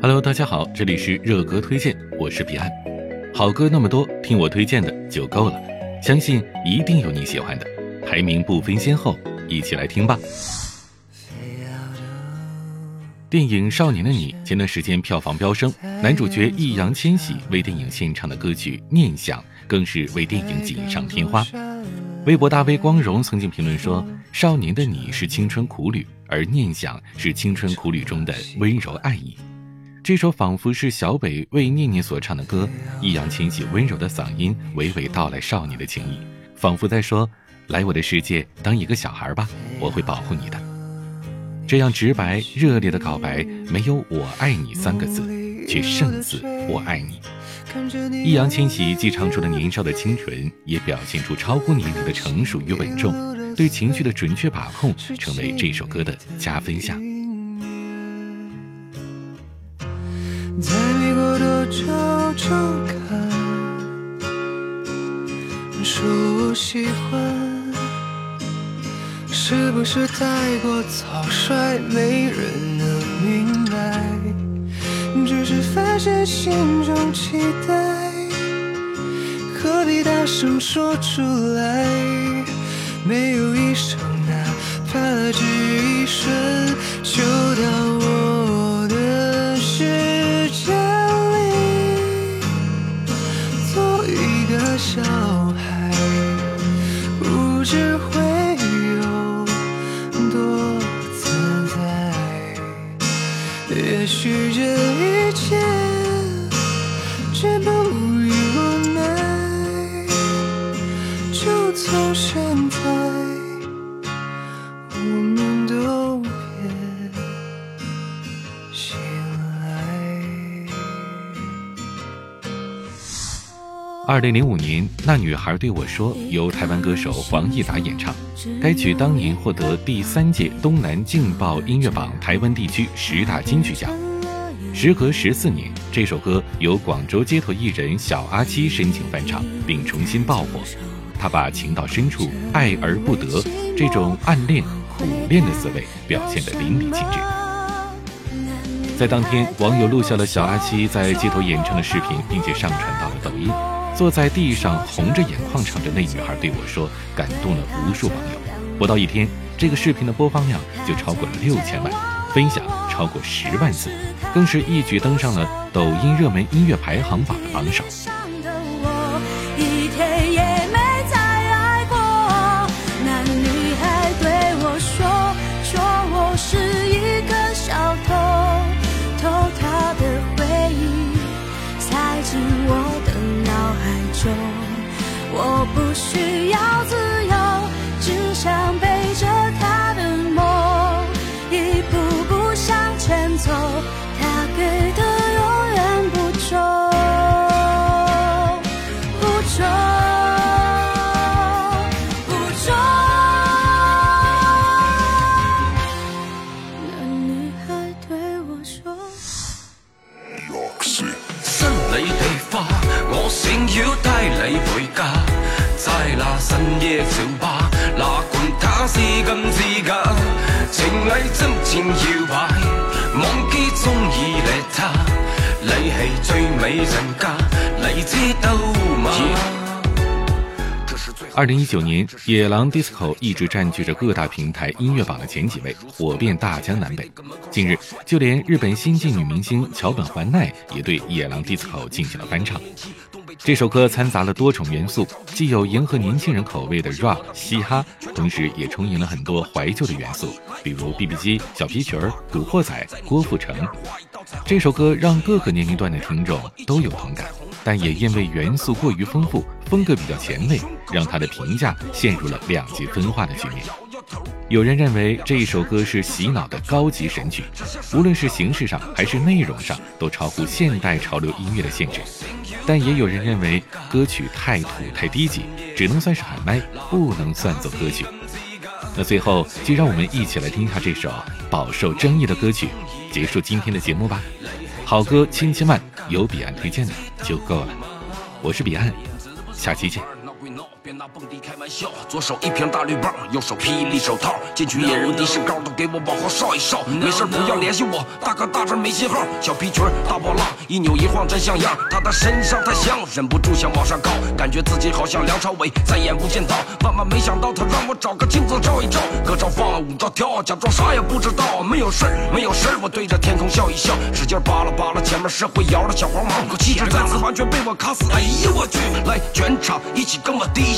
Hello，大家好，这里是热歌推荐，我是彼岸。好歌那么多，听我推荐的就够了，相信一定有你喜欢的。排名不分先后，一起来听吧。电影《少年的你》前段时间票房飙升，男主角易烊千玺为电影献唱的歌曲《念想》更是为电影锦上添花。微博大 V 光荣曾经评论说：“少年的你是青春苦旅，而《念想》是青春苦旅中的温柔爱意。”这首仿佛是小北为念念所唱的歌，易烊千玺温柔的嗓音娓娓道来少女的情谊，仿佛在说：“来我的世界当一个小孩吧，我会保护你的。”这样直白热烈的告白，没有“我爱你”三个字，却胜似“我爱你”。易烊千玺既唱出了年少的清纯，也表现出超乎年龄的成熟与稳重，对情绪的准确把控成为这首歌的加分项。再没过多久，就看说我喜欢，是不是太过草率？没人能明白，只是发现心中期待，何必大声说出来？没有一刹哪怕只一瞬。会有多自在？也许这一切。二零零五年，那女孩对我说：“由台湾歌手黄义达演唱，该曲当年获得第三届东南劲爆音乐榜台湾地区十大金曲奖。”时隔十四年，这首歌由广州街头艺人小阿七申请翻唱，并重新爆火。他把“情到深处，爱而不得”这种暗恋苦恋的滋味表现得淋漓尽致。在当天，网友录下了小阿七在街头演唱的视频，并且上传到了抖音。坐在地上红着眼眶唱着，那女孩对我说，感动了无数网友。不到一天，这个视频的播放量就超过了六千万，分享超过十万次，更是一举登上了抖音热门音乐排行榜的榜首。我不需要自由，只想背着他的梦，一步步向前走。他给的永远不重，不重，不重。那女孩对我说。我要。”二零一九年，《野狼 disco》一直占据着各大平台音乐榜的前几位，火遍大江南北。近日，就连日本新晋女明星桥本环奈也对《野狼 disco》进行了翻唱。这首歌掺杂了多重元素，既有迎合年轻人口味的 rap 嘻哈，同时也充盈了很多怀旧的元素，比如 BB 机、小皮裙儿、古惑仔、郭富城。这首歌让各个年龄段的听众都有同感，但也因为元素过于丰富，风格比较前卫，让他的评价陷入了两极分化的局面。有人认为这一首歌是洗脑的高级神曲，无论是形式上还是内容上都超乎现代潮流音乐的限制；但也有人认为歌曲太土太低级，只能算是喊麦，不能算作歌曲。那最后，就让我们一起来听一下这首饱受争议的歌曲，结束今天的节目吧。好歌千千万，有彼岸推荐的就够了。我是彼岸，下期见。别拿蹦迪开玩笑，左手一瓶大绿棒，右手霹雳手套，进去野人敌士高都给我往后稍一稍。没事不要联系我，大哥大这没信号。小皮裙大波浪，一扭一晃真像样。他的身上太香，忍不住想往上靠，感觉自己好像梁朝伟再演无间道。万万没想到他让我找个镜子照一照，歌照放了舞照跳，假装啥也不知道。没有事儿，没有事儿，我对着天空笑一笑，使劲扒拉扒拉前面社会摇的小黄毛，气质再次完全被我卡死。哎呀我去！来全场一起跟我低。